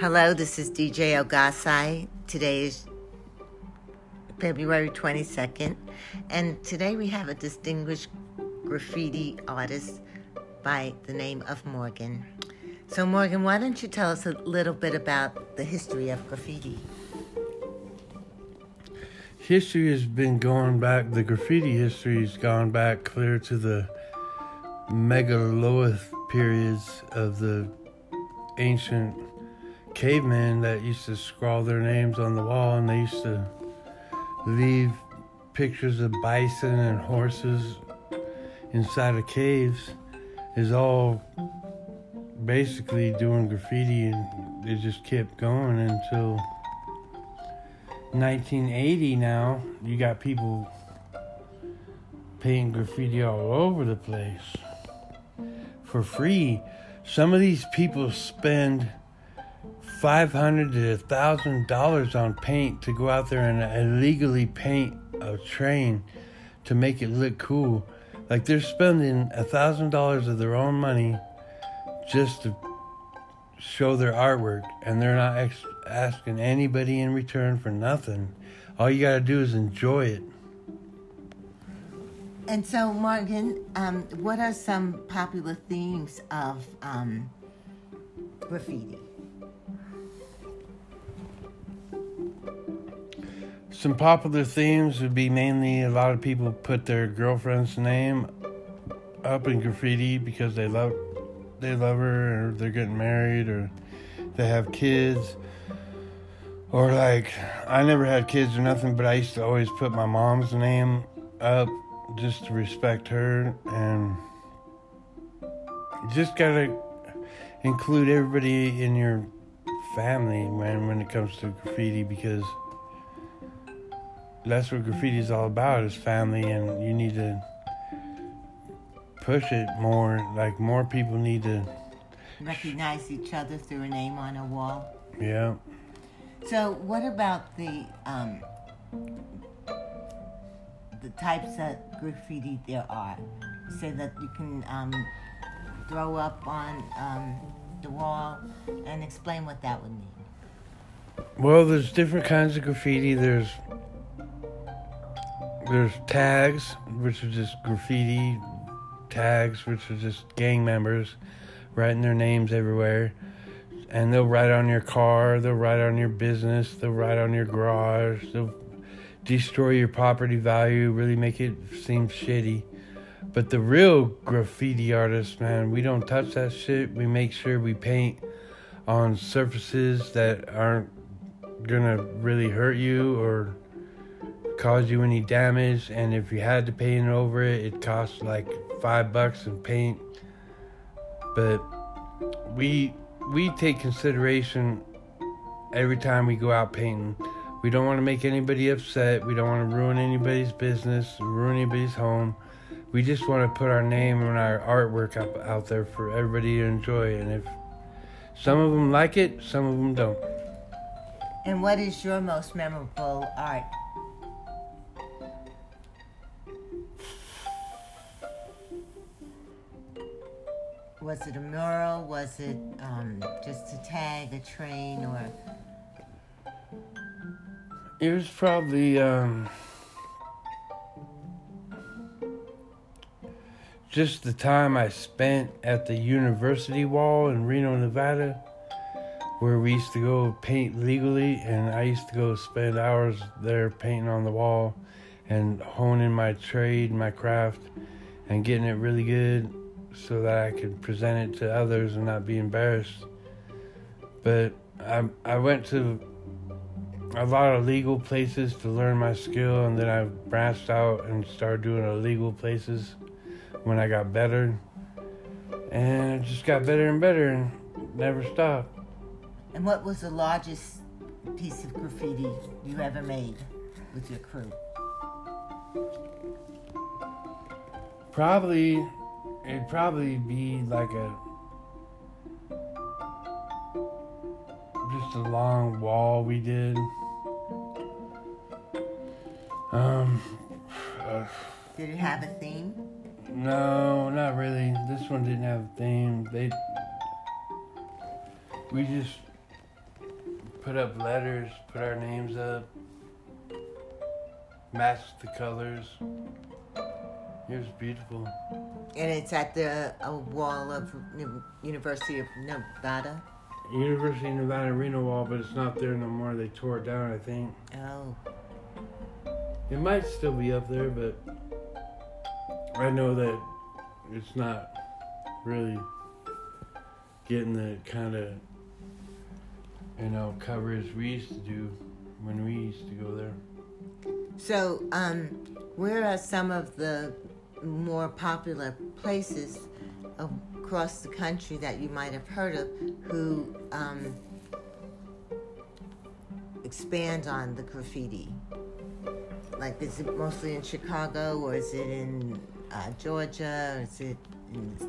Hello, this is DJ Ogasai. Today is February 22nd, and today we have a distinguished graffiti artist by the name of Morgan. So, Morgan, why don't you tell us a little bit about the history of graffiti? History has been going back, the graffiti history has gone back clear to the megalith periods of the ancient cavemen that used to scrawl their names on the wall and they used to leave pictures of bison and horses inside of caves is all basically doing graffiti and it just kept going until 1980 now you got people painting graffiti all over the place for free. Some of these people spend five hundred to a thousand dollars on paint to go out there and illegally paint a train to make it look cool. Like they're spending a thousand dollars of their own money just to show their artwork, and they're not ex- asking anybody in return for nothing. All you gotta do is enjoy it. And so, Morgan, um, what are some popular themes of um, graffiti? Some popular themes would be mainly a lot of people put their girlfriend's name up in graffiti because they love they love her or they're getting married or they have kids. Or like I never had kids or nothing, but I used to always put my mom's name up just to respect her and just gotta include everybody in your family man when it comes to graffiti because that's what graffiti is all about is family and you need to push it more like more people need to recognize each other through a name on a wall. Yeah. So what about the um, the types of graffiti there are? Say that you can um, throw up on um, the wall and explain what that would mean. Well there's different kinds of graffiti. There's there's tags, which are just graffiti tags, which are just gang members writing their names everywhere. And they'll write on your car, they'll write on your business, they'll write on your garage, they'll destroy your property value, really make it seem shitty. But the real graffiti artists, man, we don't touch that shit. We make sure we paint on surfaces that aren't gonna really hurt you or cause you any damage and if you had to paint over it it costs like five bucks in paint. But we we take consideration every time we go out painting. We don't want to make anybody upset. We don't want to ruin anybody's business ruin anybody's home. We just want to put our name and our artwork up out there for everybody to enjoy and if some of them like it some of them don't. And what is your most memorable art was it a mural? Was it um, just a tag, a train, or? It was probably um, just the time I spent at the university wall in Reno, Nevada, where we used to go paint legally, and I used to go spend hours there painting on the wall and honing my trade, my craft, and getting it really good so that I could present it to others and not be embarrassed. But I I went to a lot of legal places to learn my skill, and then I branched out and started doing illegal places when I got better, and it just got better and better and never stopped. And what was the largest piece of graffiti you ever made with your crew? Probably it'd probably be like a just a long wall we did. Um. Uh, did it have a theme? No, not really. This one didn't have a theme. They. We just put up letters, put our names up, matched the colors. It was beautiful. And it's at the uh, wall of Uni- University of Nevada. University of Nevada Reno wall, but it's not there no more. They tore it down, I think. Oh, It might still be up there, but I know that it's not really getting the kind of you know coverage we used to do when we used to go there. so um, where are some of the more popular places across the country that you might have heard of who um, expand on the graffiti? Like, is it mostly in Chicago, or is it in uh, Georgia, or is it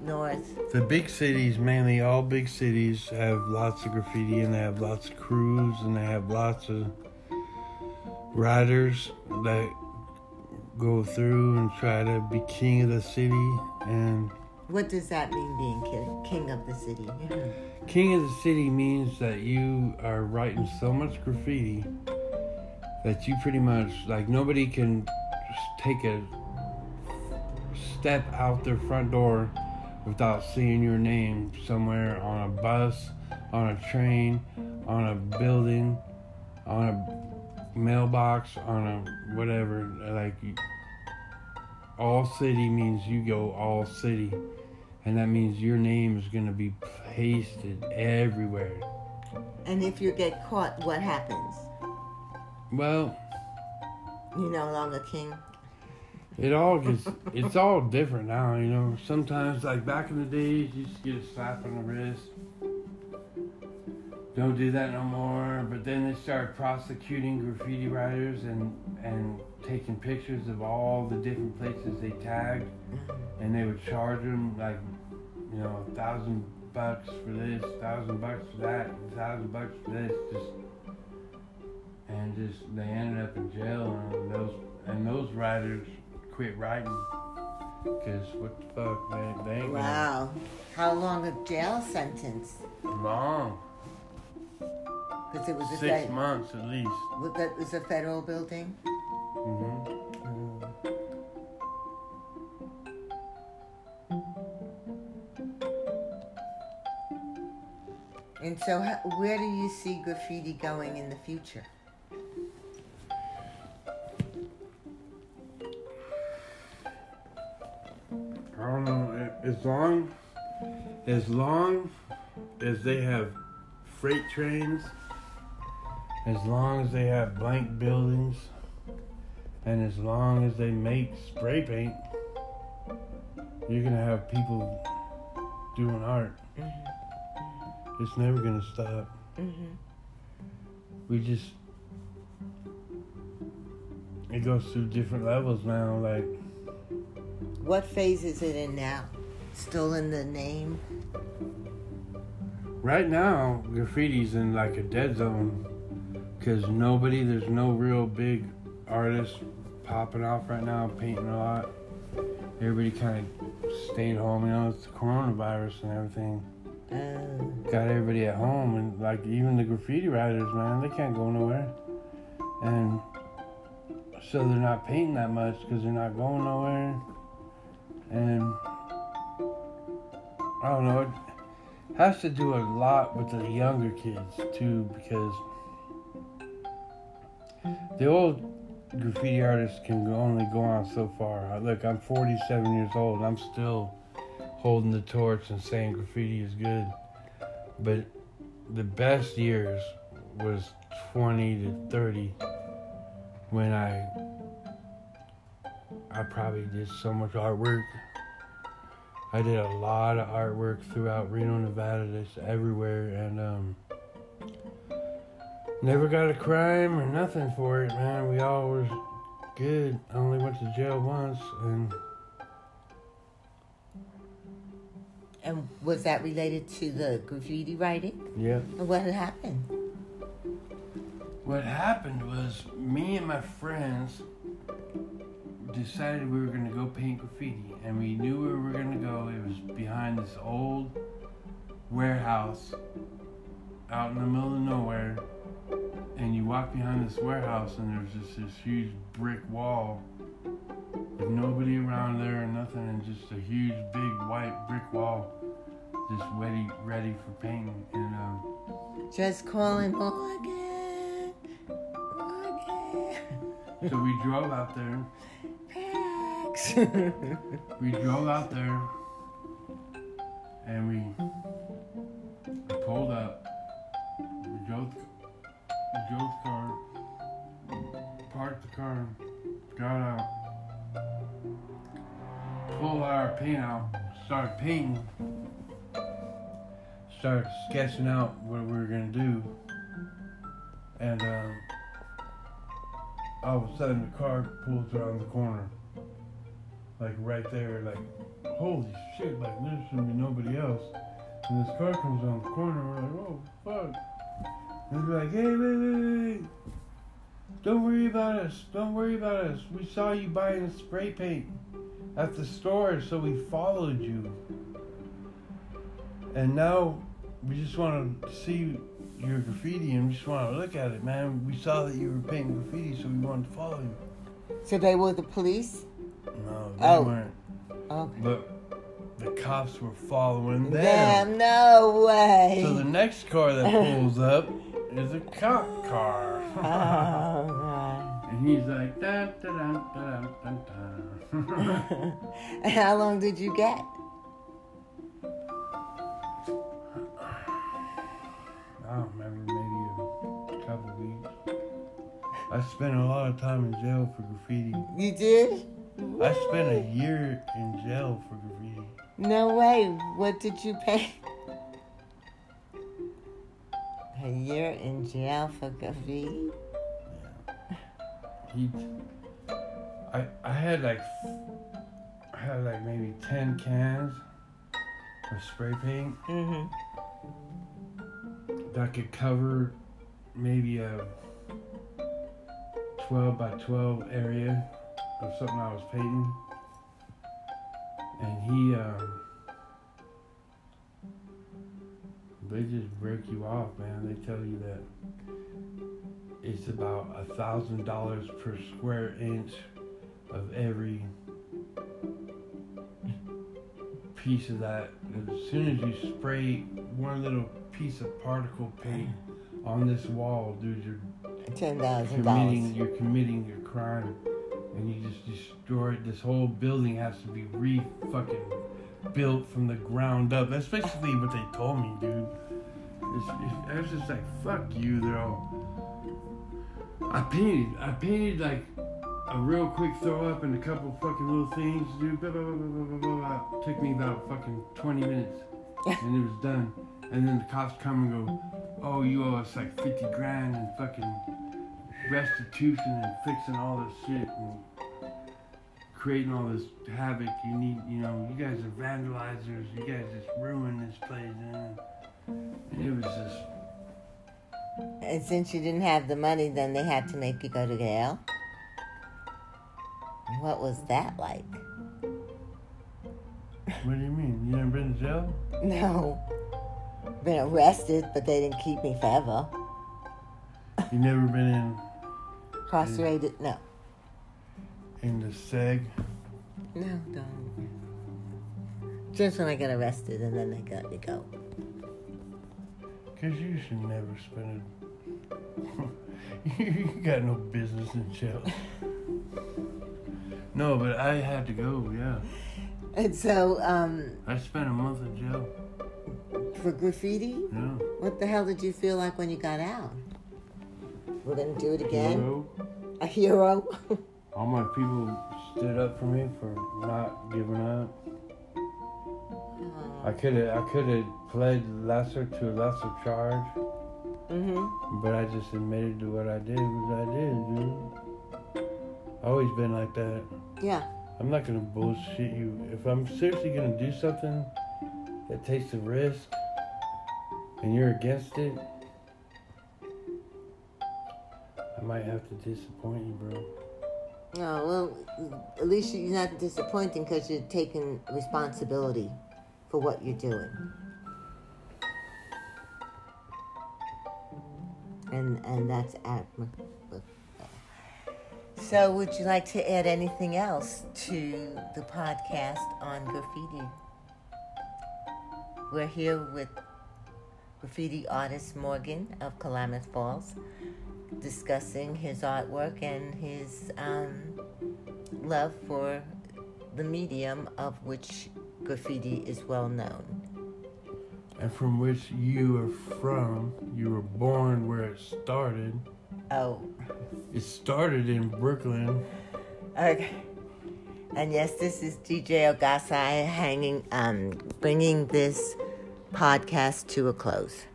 North? The big cities, mainly all big cities, have lots of graffiti and they have lots of crews and they have lots of riders that go through and try to be king of the city and What does that mean, being ki- king of the city? King of the city means that you are writing so much graffiti that you pretty much like nobody can take a step out their front door without seeing your name somewhere on a bus, on a train, on a building, on a mailbox, on a whatever. Like all city means you go all city and that means your name is going to be pasted everywhere. And if you get caught, what happens? Well, You're no longer king. it all gets it's all different now, you know. Sometimes like back in the days you used to get a slap on the wrist. Don't do that no more. But then they started prosecuting graffiti writers and and taking pictures of all the different places they tagged, and they would charge them like, you know, a thousand bucks for this, thousand bucks for that, a thousand bucks for this, just and just they ended up in jail, and those and those writers quit writing because what the fuck, man, they ain't Wow. How long a jail sentence? long, Because it was a six fed- months at least. was that was a federal building. hmm And so, how, where do you see graffiti going in the future? I don't know. As long as long as they have freight trains, as long as they have blank buildings, and as long as they make spray paint, you're gonna have people doing art. It's never gonna stop. Mm-hmm. We just it goes through different levels now. Like What phase is it in now? Still in the name? Right now, graffiti's in like a dead zone because nobody, there's no real big artists popping off right now, painting a lot. Everybody kind of stayed home, you know, it's the coronavirus and everything. Oh. Got everybody at home, and like even the graffiti writers, man, they can't go nowhere. And so they're not painting that much because they're not going nowhere. And I don't know, it has to do a lot with the younger kids too because the old graffiti artists can only go on so far. Look, I'm 47 years old. I'm still holding the torch and saying graffiti is good. But the best years was 20 to 30 when I I probably did so much artwork. I did a lot of artwork throughout Reno, Nevada, just everywhere, and um, never got a crime or nothing for it, man. We all was good. I only went to jail once, and And was that related to the graffiti writing? yeah. And what had happened? What happened was me and my friends decided we were gonna go paint graffiti, and we knew where we were gonna go. It was behind this old warehouse out in the middle of nowhere, and you walk behind this warehouse, and there's just this huge brick wall with nobody around there or nothing, and just a huge big white brick wall, just ready ready for painting. And um, Just calling Morgan. Morgan. so we drove out there. Pax. We drove out there, and we, we pulled up. We drove, the car, parked the car, got out, pulled our paint out, started painting, started sketching out what we were gonna do, and um, all of a sudden the car pulls around the corner. Like right there, like holy shit, like there shouldn't be nobody else. And this car comes around the corner, we're like, oh fuck. And they're like, hey, wait, wait, wait. Don't worry about us. Don't worry about us. We saw you buying spray paint at the store, so we followed you. And now we just want to see your graffiti and we just want to look at it, man. We saw that you were painting graffiti, so we wanted to follow you. so they were the police? No, they Oh. weren't. Okay. But the cops were following them. Damn, no way. So the next car that pulls up is a cop car. and he's like, da da da da da da. And How long did you get? I don't remember, maybe a couple weeks. I spent a lot of time in jail for graffiti. You did? I spent a year in jail for graffiti. No way. What did you pay? A year in jail for graffiti? He, I, I had like, I had like maybe ten cans of spray paint Mm-hmm. that could cover maybe a 12 by 12 area of something I was painting. And he, um, they just break you off, man. They tell you that it's about a thousand dollars per square inch of every piece of that. And as soon as you spray one little piece of particle paint on this wall, dude, you're Ten thousand committing dollars. you're committing your crime and you just destroy it. this whole building has to be re fucking built from the ground up. That's basically what they told me, dude. It's, it's, I was just like, fuck you, they're all. I painted, I painted like a real quick throw up and a couple fucking little things, dude. Blah, blah, blah, blah, blah, blah, blah. Took me about fucking 20 minutes and it was done. And then the cops come and go, oh, you owe us like 50 grand and fucking restitution and fixing all this shit and creating all this havoc. You need, you know, you guys are vandalizers. You guys just ruined this place. And it was just, And since you didn't have the money, then they had to make you go to jail. What was that like? what do you mean? You never been to jail? No. Been arrested, but they didn't keep me forever. You never been in Incarcerated? No. In the seg? No, don't. Just when I got arrested and then they got me go. Cause you should never spend it. you got no business in jail. No, but I had to go. Yeah, And so, um, I spent a month in jail. for graffiti, Yeah. what the hell did you feel like when you got out? We're gonna do it again? Hero. A hero? All my people stood up for me for not giving up. I could have I could have pled lesser to a lesser charge, mm-hmm. but I just admitted to what I did was I did, dude. Always been like that. Yeah. I'm not gonna bullshit you. If I'm seriously gonna do something that takes a risk and you're against it, I might have to disappoint you, bro. Oh, well, at least you're not disappointing because you're taking responsibility for what you're doing. and and that's at. So, would you like to add anything else to the podcast on graffiti? We're here with graffiti artist Morgan of Klamath Falls, discussing his artwork and his um, love for the medium of which graffiti is well known. And from which you are from, you were born where it started. Oh, It started in Brooklyn. okay. And yes, this is DJ Ogasai hanging, um, bringing this podcast to a close.